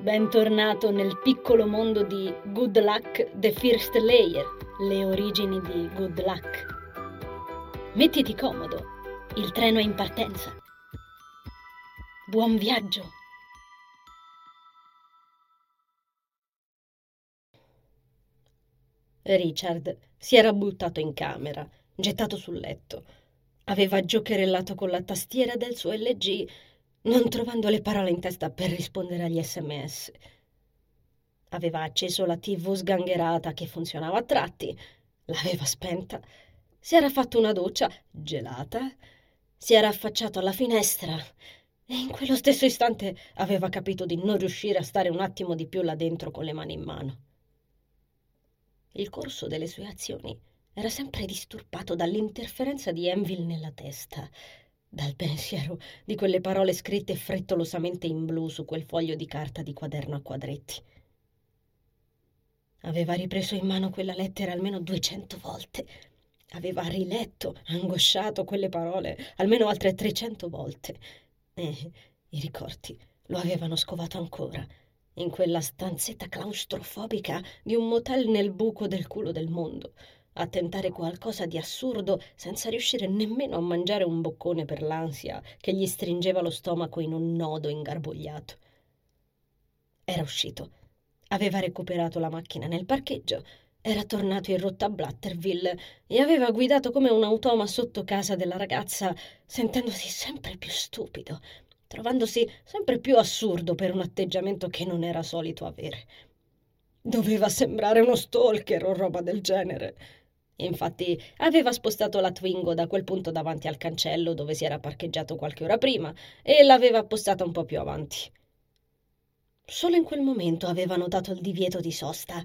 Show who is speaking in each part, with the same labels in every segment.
Speaker 1: Bentornato nel piccolo mondo di Good Luck The First Layer, le origini di Good Luck. Mettiti comodo, il treno è in partenza. Buon viaggio!
Speaker 2: Richard si era buttato in camera, gettato sul letto. Aveva giocherellato con la tastiera del suo LG non trovando le parole in testa per rispondere agli sms. Aveva acceso la tv sgangherata che funzionava a tratti, l'aveva spenta, si era fatto una doccia gelata, si era affacciato alla finestra e in quello stesso istante aveva capito di non riuscire a stare un attimo di più là dentro con le mani in mano. Il corso delle sue azioni era sempre disturbato dall'interferenza di Enville nella testa dal pensiero di quelle parole scritte frettolosamente in blu su quel foglio di carta di quaderno a quadretti. Aveva ripreso in mano quella lettera almeno duecento volte. Aveva riletto, angosciato quelle parole almeno altre trecento volte. E i ricordi lo avevano scovato ancora, in quella stanzetta claustrofobica di un motel nel buco del culo del mondo a tentare qualcosa di assurdo senza riuscire nemmeno a mangiare un boccone per l'ansia che gli stringeva lo stomaco in un nodo ingarbugliato. Era uscito. Aveva recuperato la macchina nel parcheggio, era tornato in rotta a Blatterville e aveva guidato come un automa sotto casa della ragazza, sentendosi sempre più stupido, trovandosi sempre più assurdo per un atteggiamento che non era solito avere. Doveva sembrare uno stalker o roba del genere. Infatti aveva spostato la Twingo da quel punto davanti al cancello dove si era parcheggiato qualche ora prima e l'aveva appostata un po' più avanti. Solo in quel momento aveva notato il divieto di sosta.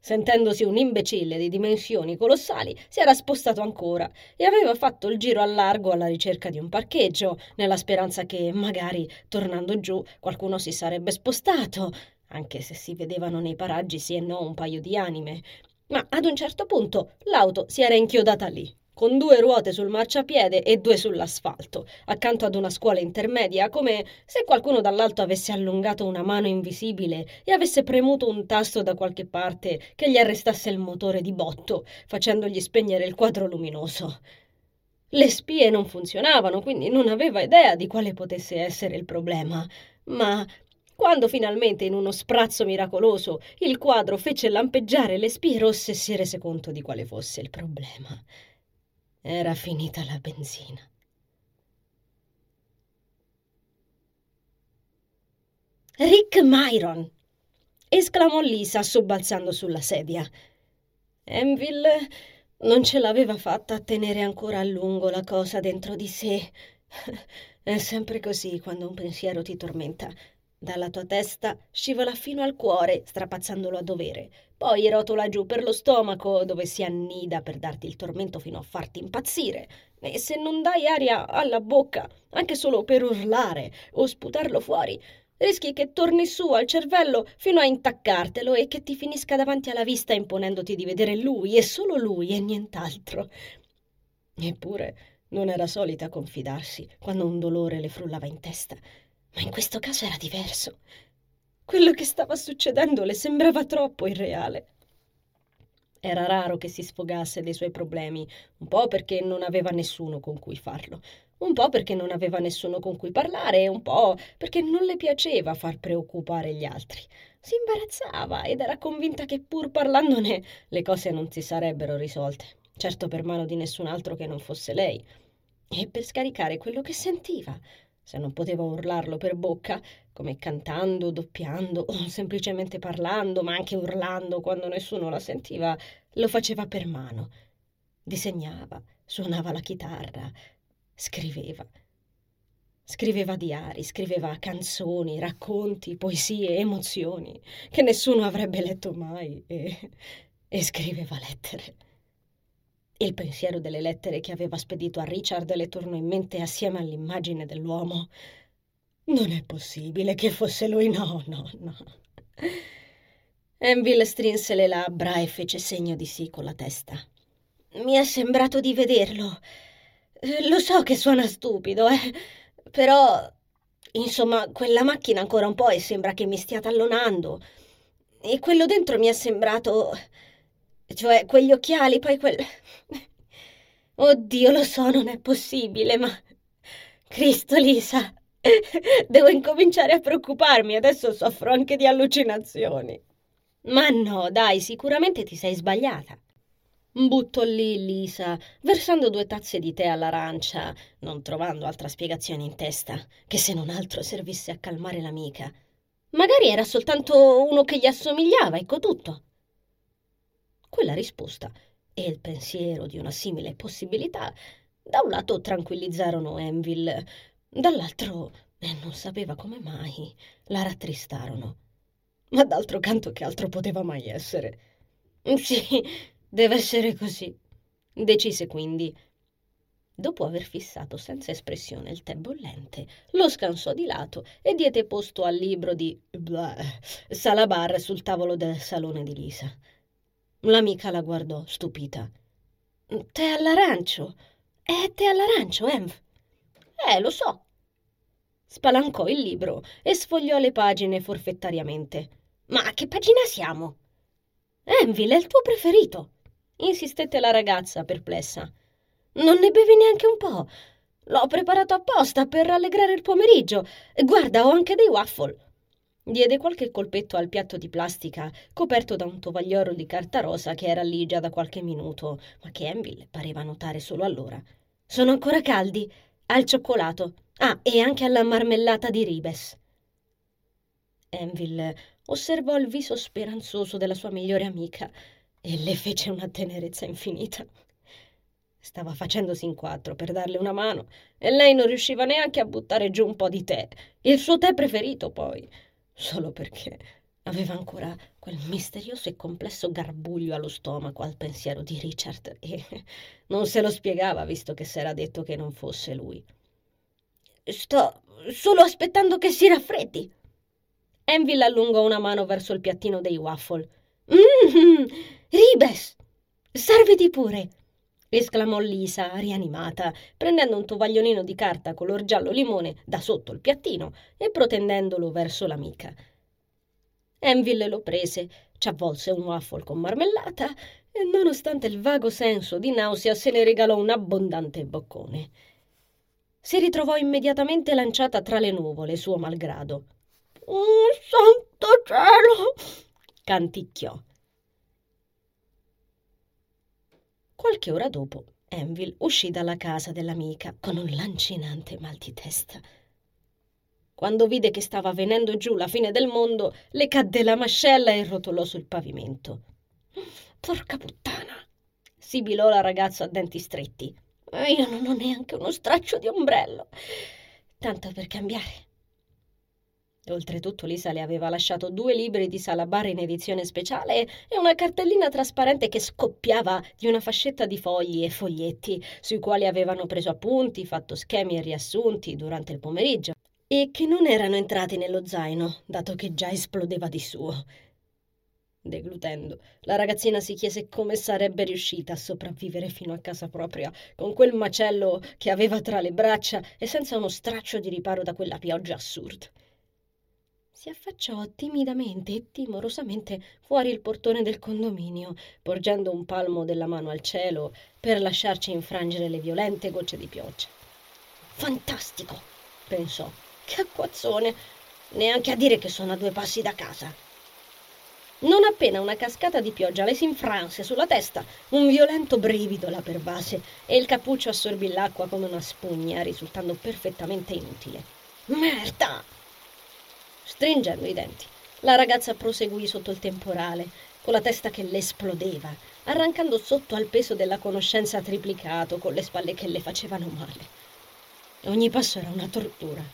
Speaker 2: Sentendosi un imbecille di dimensioni colossali, si era spostato ancora e aveva fatto il giro a largo alla ricerca di un parcheggio, nella speranza che, magari, tornando giù, qualcuno si sarebbe spostato, anche se si vedevano nei paraggi sì e no un paio di anime, ma ad un certo punto l'auto si era inchiodata lì, con due ruote sul marciapiede e due sull'asfalto, accanto ad una scuola intermedia, come se qualcuno dall'alto avesse allungato una mano invisibile e avesse premuto un tasto da qualche parte che gli arrestasse il motore di botto, facendogli spegnere il quadro luminoso. Le spie non funzionavano, quindi non aveva idea di quale potesse essere il problema, ma quando finalmente, in uno sprazzo miracoloso, il quadro fece lampeggiare le spie rosse, si rese conto di quale fosse il problema. Era finita la benzina. Rick Myron! esclamò Lisa sobbalzando sulla sedia. Enville non ce l'aveva fatta a tenere ancora a lungo la cosa dentro di sé. È sempre così quando un pensiero ti tormenta. Dalla tua testa scivola fino al cuore, strapazzandolo a dovere. Poi rotola giù per lo stomaco, dove si annida per darti il tormento fino a farti impazzire. E se non dai aria alla bocca, anche solo per urlare o sputarlo fuori, rischi che torni su al cervello fino a intaccartelo e che ti finisca davanti alla vista imponendoti di vedere lui e solo lui e nient'altro. Eppure non era solita confidarsi quando un dolore le frullava in testa ma in questo caso era diverso. Quello che stava succedendo le sembrava troppo irreale. Era raro che si sfogasse dei suoi problemi, un po' perché non aveva nessuno con cui farlo, un po' perché non aveva nessuno con cui parlare e un po' perché non le piaceva far preoccupare gli altri. Si imbarazzava ed era convinta che pur parlandone le cose non si sarebbero risolte, certo per mano di nessun altro che non fosse lei. E per scaricare quello che sentiva, se non poteva urlarlo per bocca, come cantando, doppiando o semplicemente parlando, ma anche urlando quando nessuno la sentiva, lo faceva per mano. Disegnava, suonava la chitarra, scriveva. Scriveva diari, scriveva canzoni, racconti, poesie, emozioni che nessuno avrebbe letto mai e, e scriveva lettere. Il pensiero delle lettere che aveva spedito a Richard le tornò in mente assieme all'immagine dell'uomo. Non è possibile che fosse lui, no, no, no. Enville strinse le labbra e fece segno di sì con la testa. Mi è sembrato di vederlo. Lo so che suona stupido, eh, però Insomma, quella macchina ancora un po' e sembra che mi stia tallonando. E quello dentro mi è sembrato... cioè, quegli occhiali, poi quel... Oddio, lo so, non è possibile, ma... Cristo, Lisa, devo incominciare a preoccuparmi, adesso soffro anche di allucinazioni. Ma no, dai, sicuramente ti sei sbagliata. Butto lì Lisa, versando due tazze di tè all'arancia, non trovando altra spiegazione in testa, che se non altro servisse a calmare l'amica. Magari era soltanto uno che gli assomigliava, ecco tutto. Quella risposta e il pensiero di una simile possibilità da un lato tranquillizzarono Enville, dall'altro, e non sapeva come mai, la rattristarono. Ma d'altro canto che altro poteva mai essere? Sì, Deve essere così, decise quindi. Dopo aver fissato senza espressione il tè bollente, lo scansò di lato e diede posto al libro di blah, Salabar sul tavolo del salone di Lisa. L'amica la guardò, stupita. Tè all'arancio? È tè all'arancio, Env? Eh, lo so. Spalancò il libro e sfogliò le pagine forfettariamente. Ma a che pagina siamo? Envil è il tuo preferito insistette la ragazza, perplessa. Non ne bevi neanche un po'. L'ho preparato apposta per rallegrare il pomeriggio. Guarda, ho anche dei waffle. Diede qualche colpetto al piatto di plastica coperto da un tovagliolo di carta rosa che era lì già da qualche minuto, ma che Enville pareva notare solo allora. Sono ancora caldi, al cioccolato. Ah, e anche alla marmellata di ribes. Enville osservò il viso speranzoso della sua migliore amica e le fece una tenerezza infinita. Stava facendosi in quattro per darle una mano e lei non riusciva neanche a buttare giù un po' di tè, il suo tè preferito poi, solo perché aveva ancora quel misterioso e complesso garbuglio allo stomaco al pensiero di Richard e non se lo spiegava visto che s'era detto che non fosse lui. Sto solo aspettando che si raffreddi. Enville allungò una mano verso il piattino dei waffle. Mmm, Ribes, serviti pure! Esclamò Lisa, rianimata, prendendo un tovagliolino di carta color giallo limone da sotto il piattino e protendendolo verso l'amica. Enville lo prese, ci avvolse un waffle con marmellata e, nonostante il vago senso di nausea, se ne regalò un abbondante boccone. Si ritrovò immediatamente lanciata tra le nuvole, suo malgrado. Oh, santo cielo! canticchiò. Qualche ora dopo, Enville uscì dalla casa dell'amica con un lancinante mal di testa. Quando vide che stava venendo giù la fine del mondo, le cadde la mascella e rotolò sul pavimento. Porca puttana! sibilò la ragazza a denti stretti. Io non ho neanche uno straccio di ombrello. Tanto per cambiare. Oltretutto Lisa le aveva lasciato due libri di Salabar in edizione speciale e una cartellina trasparente che scoppiava di una fascetta di fogli e foglietti, sui quali avevano preso appunti, fatto schemi e riassunti durante il pomeriggio, e che non erano entrati nello zaino, dato che già esplodeva di suo. Deglutendo, la ragazzina si chiese come sarebbe riuscita a sopravvivere fino a casa propria, con quel macello che aveva tra le braccia e senza uno straccio di riparo da quella pioggia assurda si affacciò timidamente e timorosamente fuori il portone del condominio, porgendo un palmo della mano al cielo per lasciarci infrangere le violente gocce di pioggia. Fantastico, pensò. Che acquazzone! Neanche a dire che sono a due passi da casa. Non appena una cascata di pioggia le si infranse sulla testa, un violento brivido la pervase e il cappuccio assorbì l'acqua come una spugna, risultando perfettamente inutile. Merda! Stringendo i denti, la ragazza proseguì sotto il temporale, con la testa che le esplodeva, arrancando sotto al peso della conoscenza triplicato, con le spalle che le facevano male. Ogni passo era una tortura.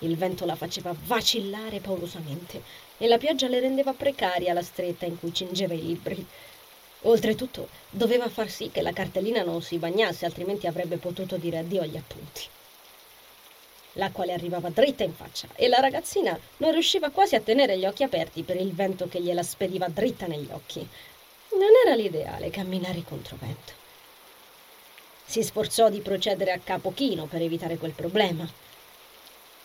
Speaker 2: Il vento la faceva vacillare paurosamente e la pioggia le rendeva precaria la stretta in cui cingeva i libri. Oltretutto, doveva far sì che la cartellina non si bagnasse, altrimenti avrebbe potuto dire addio agli appunti. L'acqua le arrivava dritta in faccia e la ragazzina non riusciva quasi a tenere gli occhi aperti per il vento che gliela spediva dritta negli occhi. Non era l'ideale camminare contro vento. Si sforzò di procedere a capo chino per evitare quel problema.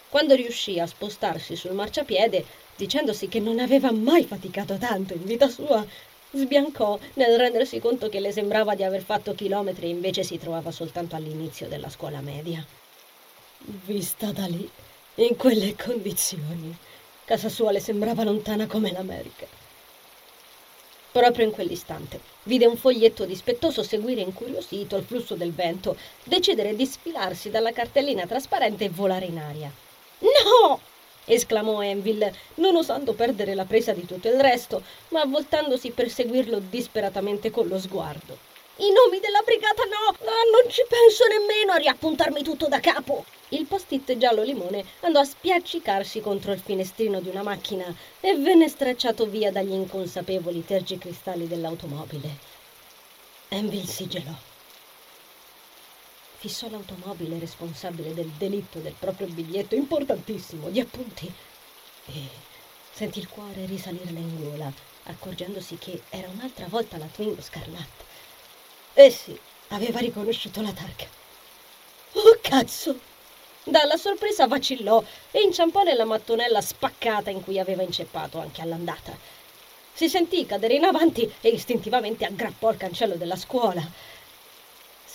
Speaker 2: Quando riuscì a spostarsi sul marciapiede, dicendosi che non aveva mai faticato tanto in vita sua, sbiancò nel rendersi conto che le sembrava di aver fatto chilometri e invece si trovava soltanto all'inizio della scuola media. Vista da lì, in quelle condizioni, casa sua le sembrava lontana come l'America. Proprio in quell'istante vide un foglietto dispettoso seguire incuriosito il flusso del vento, decidere di sfilarsi dalla cartellina trasparente e volare in aria. No! esclamò Enville, non osando perdere la presa di tutto il resto, ma voltandosi per seguirlo disperatamente con lo sguardo. I nomi della brigata no! Ah, non ci penso nemmeno a riappuntarmi tutto da capo! Il post-it giallo limone andò a spiaccicarsi contro il finestrino di una macchina e venne stracciato via dagli inconsapevoli tergicristalli dell'automobile. Enville si gelò fissò l'automobile responsabile del delitto del proprio biglietto importantissimo di appunti e sentì il cuore risalirle in gola, accorgendosi che era un'altra volta la Twingo scarlatta. Eh sì, aveva riconosciuto la targa. Oh cazzo! Dalla sorpresa vacillò e inciampò nella mattonella spaccata in cui aveva inceppato anche all'andata. Si sentì cadere in avanti e istintivamente aggrappò il cancello della scuola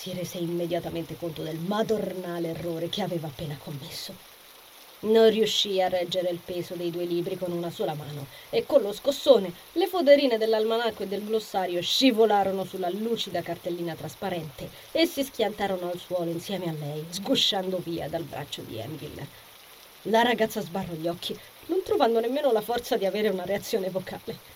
Speaker 2: si rese immediatamente conto del madornale errore che aveva appena commesso. Non riuscì a reggere il peso dei due libri con una sola mano e con lo scossone le foderine dell'almanacco e del glossario scivolarono sulla lucida cartellina trasparente e si schiantarono al suolo insieme a lei, sgusciando via dal braccio di Enville. La ragazza sbarrò gli occhi, non trovando nemmeno la forza di avere una reazione vocale.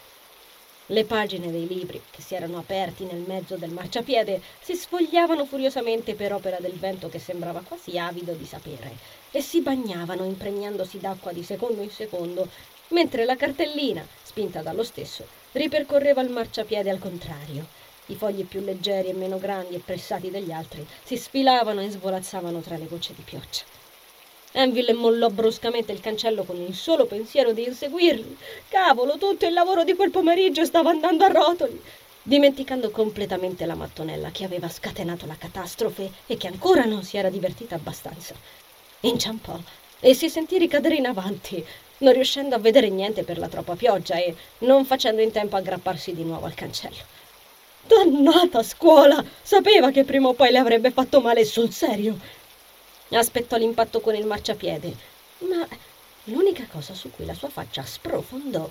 Speaker 2: Le pagine dei libri, che si erano aperti nel mezzo del marciapiede, si sfogliavano furiosamente per opera del vento che sembrava quasi avido di sapere, e si bagnavano impregnandosi d'acqua di secondo in secondo, mentre la cartellina, spinta dallo stesso, ripercorreva il marciapiede al contrario. I fogli più leggeri e meno grandi e pressati degli altri si sfilavano e svolazzavano tra le gocce di pioggia. Enville mollò bruscamente il cancello con il solo pensiero di inseguirli. Cavolo, tutto il lavoro di quel pomeriggio stava andando a rotoli, dimenticando completamente la mattonella che aveva scatenato la catastrofe e che ancora non si era divertita abbastanza. Inciampò e si sentì ricadere in avanti, non riuscendo a vedere niente per la troppa pioggia e non facendo in tempo a aggrapparsi di nuovo al cancello. Dannata scuola! Sapeva che prima o poi le avrebbe fatto male sul serio. Aspettò l'impatto con il marciapiede, ma l'unica cosa su cui la sua faccia sprofondò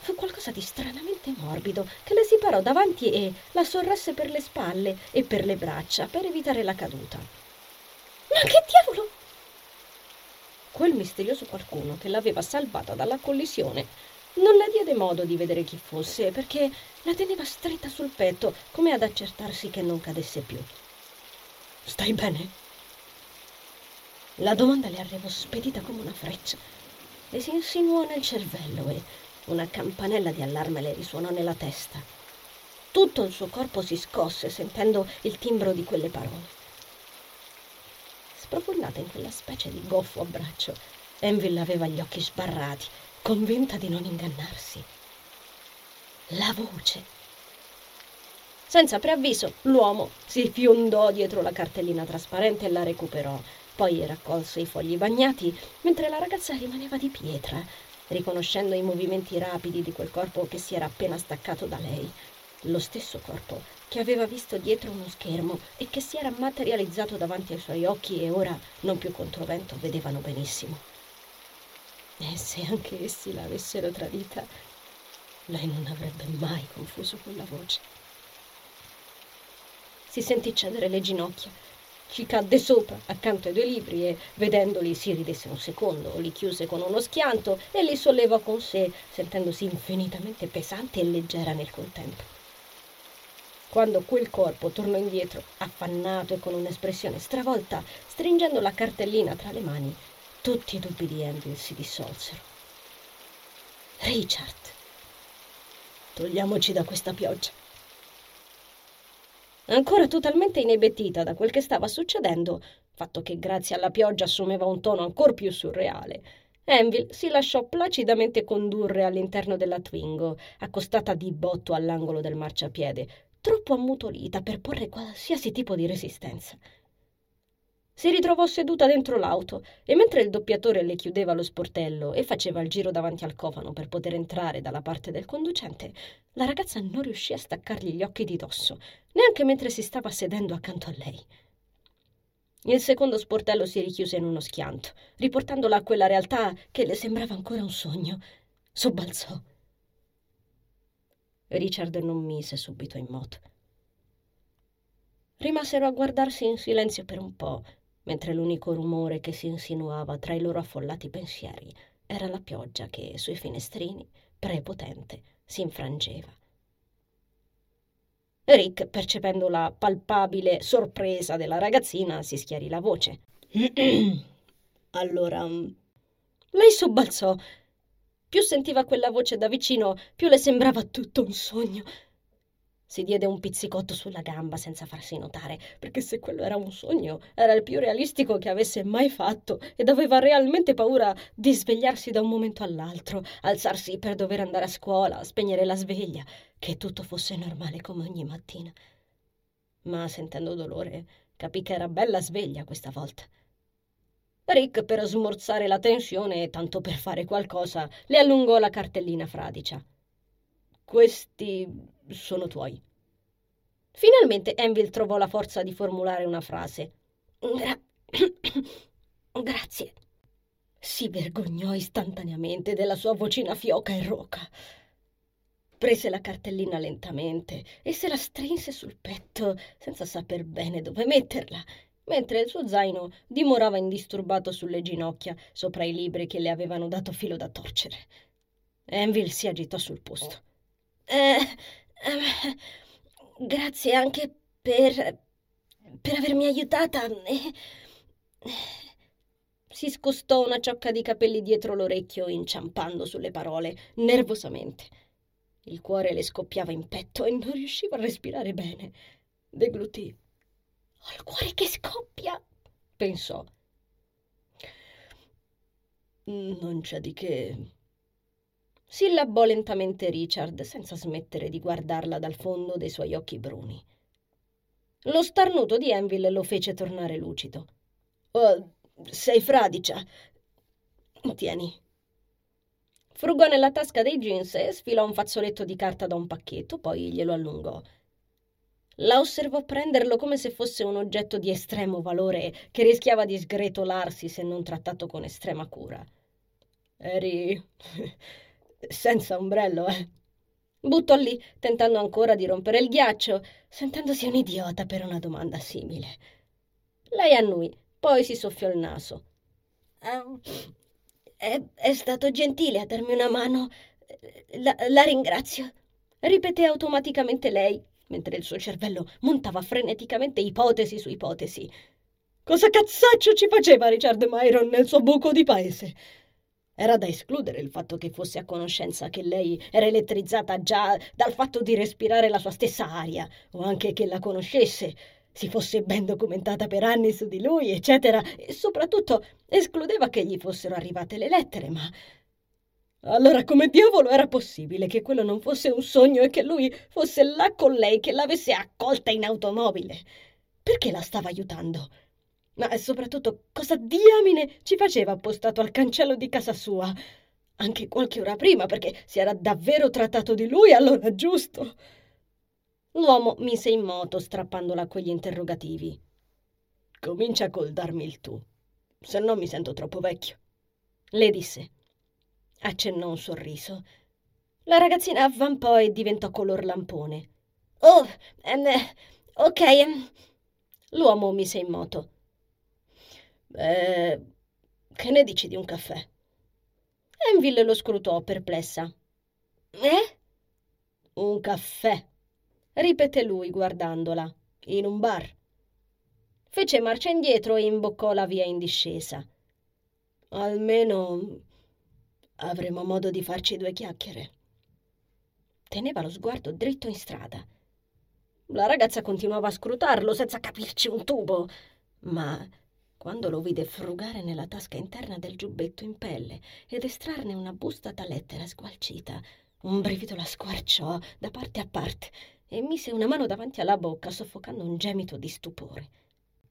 Speaker 2: fu qualcosa di stranamente morbido che le si parò davanti e la sorresse per le spalle e per le braccia per evitare la caduta. Ma che diavolo! Quel misterioso qualcuno che l'aveva salvata dalla collisione non le diede modo di vedere chi fosse perché la teneva stretta sul petto come ad accertarsi che non cadesse più. Stai bene? La domanda le arrivò spedita come una freccia. Le si insinuò nel cervello e una campanella di allarme le risuonò nella testa. Tutto il suo corpo si scosse sentendo il timbro di quelle parole. Sprofondata in quella specie di goffo abbraccio, Enville aveva gli occhi sbarrati, convinta di non ingannarsi. La voce. Senza preavviso, l'uomo si fiondò dietro la cartellina trasparente e la recuperò poi raccolse i fogli bagnati, mentre la ragazza rimaneva di pietra, riconoscendo i movimenti rapidi di quel corpo che si era appena staccato da lei. Lo stesso corpo che aveva visto dietro uno schermo e che si era materializzato davanti ai suoi occhi e ora, non più contro vento, vedevano benissimo. E se anche essi l'avessero tradita, lei non avrebbe mai confuso quella voce. Si sentì cedere le ginocchia ci cadde sopra, accanto ai due libri, e vedendoli si ridesse un secondo, li chiuse con uno schianto e li sollevò con sé, sentendosi infinitamente pesante e leggera nel contempo. Quando quel corpo tornò indietro, affannato e con un'espressione stravolta, stringendo la cartellina tra le mani, tutti i dubbi di Anvil si dissolsero. Richard, togliamoci da questa pioggia. Ancora totalmente inebettita da quel che stava succedendo, fatto che grazie alla pioggia assumeva un tono ancor più surreale, Enville si lasciò placidamente condurre all'interno della Twingo, accostata di botto all'angolo del marciapiede, troppo ammutolita per porre qualsiasi tipo di resistenza. Si ritrovò seduta dentro l'auto e mentre il doppiatore le chiudeva lo sportello e faceva il giro davanti al cofano per poter entrare dalla parte del conducente, la ragazza non riuscì a staccargli gli occhi di dosso, neanche mentre si stava sedendo accanto a lei. Il secondo sportello si richiuse in uno schianto, riportandola a quella realtà che le sembrava ancora un sogno. Sobbalzò. Richard non mise subito in moto. Rimasero a guardarsi in silenzio per un po', mentre l'unico rumore che si insinuava tra i loro affollati pensieri era la pioggia che sui finestrini, prepotente, si infrangeva. Rick, percependo la palpabile sorpresa della ragazzina, si schiarì la voce. allora, mm, lei sobbalzò. Più sentiva quella voce da vicino, più le sembrava tutto un sogno. Si diede un pizzicotto sulla gamba senza farsi notare, perché se quello era un sogno, era il più realistico che avesse mai fatto ed aveva realmente paura di svegliarsi da un momento all'altro, alzarsi per dover andare a scuola, spegnere la sveglia, che tutto fosse normale come ogni mattina. Ma sentendo dolore, capì che era bella sveglia questa volta. Rick, per smorzare la tensione e tanto per fare qualcosa, le allungò la cartellina fradicia. Questi sono tuoi. Finalmente Envil trovò la forza di formulare una frase. Gra- Grazie. Si vergognò istantaneamente della sua vocina fioca e roca. Prese la cartellina lentamente e se la strinse sul petto senza saper bene dove metterla, mentre il suo zaino dimorava indisturbato sulle ginocchia sopra i libri che le avevano dato filo da torcere. Envil si agitò sul posto. Eh, eh, grazie anche per... per avermi aiutata. Eh, si scostò una ciocca di capelli dietro l'orecchio, inciampando sulle parole, nervosamente. Il cuore le scoppiava in petto e non riusciva a respirare bene. Deglutì. Ho il cuore che scoppia, pensò. Non c'è di che, sillabò lentamente Richard, senza smettere di guardarla dal fondo dei suoi occhi bruni. Lo starnuto di Enville lo fece tornare lucido. Oh, sei fradicia. Tieni. Frugò nella tasca dei jeans e sfilò un fazzoletto di carta da un pacchetto, poi glielo allungò. La osservò prenderlo come se fosse un oggetto di estremo valore che rischiava di sgretolarsi se non trattato con estrema cura. Eri senza ombrello, eh. Buttò lì, tentando ancora di rompere il ghiaccio, sentendosi un idiota per una domanda simile. Lei annui, poi si soffiò il naso. Uh, è, è, stato gentile a darmi una mano. La, la ringrazio, ripeté automaticamente lei, mentre il suo cervello montava freneticamente ipotesi su ipotesi. Cosa cazzaccio ci faceva Richard Myron nel suo buco di paese? Era da escludere il fatto che fosse a conoscenza che lei era elettrizzata già dal fatto di respirare la sua stessa aria, o anche che la conoscesse, si fosse ben documentata per anni su di lui, eccetera, e soprattutto escludeva che gli fossero arrivate le lettere, ma... Allora come diavolo era possibile che quello non fosse un sogno e che lui fosse là con lei che l'avesse accolta in automobile? Perché la stava aiutando? Ma soprattutto, cosa diamine ci faceva appostato al cancello di casa sua? Anche qualche ora prima, perché si era davvero trattato di lui allora giusto. L'uomo mise in moto, strappandola a quegli interrogativi. Comincia col darmi il tu, se no mi sento troppo vecchio. Le disse. Accennò un sorriso. La ragazzina avvampò e diventò color lampone. Oh, ehm, ok. Ehm. L'uomo mise in moto. Eh, che ne dici di un caffè? Enville lo scrutò perplessa. Eh? Un caffè, ripeté lui guardandola, in un bar. Fece marcia indietro e imboccò la via in discesa. Almeno avremo modo di farci due chiacchiere. Teneva lo sguardo dritto in strada. La ragazza continuava a scrutarlo senza capirci un tubo, ma quando lo vide frugare nella tasca interna del giubbetto in pelle ed estrarne una busta da lettera sgualcita. Un brivido la squarciò da parte a parte e mise una mano davanti alla bocca, soffocando un gemito di stupore.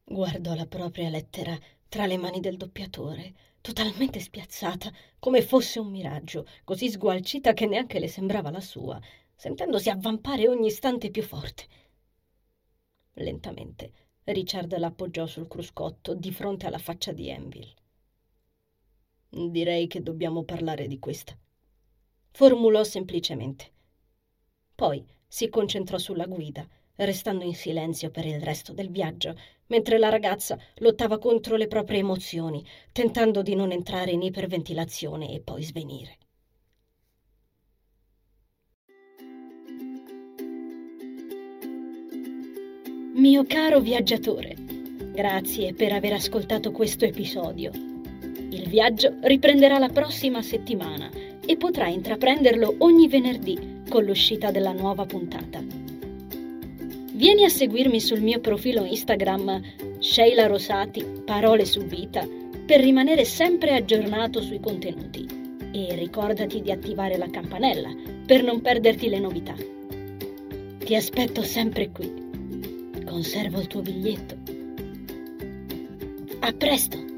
Speaker 2: Guardò la propria lettera tra le mani del doppiatore, totalmente spiazzata, come fosse un miraggio, così sgualcita che neanche le sembrava la sua, sentendosi avvampare ogni istante più forte. Lentamente Richard l'appoggiò sul cruscotto di fronte alla faccia di Enville. Direi che dobbiamo parlare di questa. Formulò semplicemente. Poi si concentrò sulla guida, restando in silenzio per il resto del viaggio, mentre la ragazza lottava contro le proprie emozioni, tentando di non entrare in iperventilazione e poi svenire.
Speaker 1: Mio caro viaggiatore, grazie per aver ascoltato questo episodio. Il viaggio riprenderà la prossima settimana e potrai intraprenderlo ogni venerdì con l'uscita della nuova puntata. Vieni a seguirmi sul mio profilo Instagram Sheila Rosati Parole su Vita per rimanere sempre aggiornato sui contenuti e ricordati di attivare la campanella per non perderti le novità. Ti aspetto sempre qui. Conservo il tuo biglietto. A presto!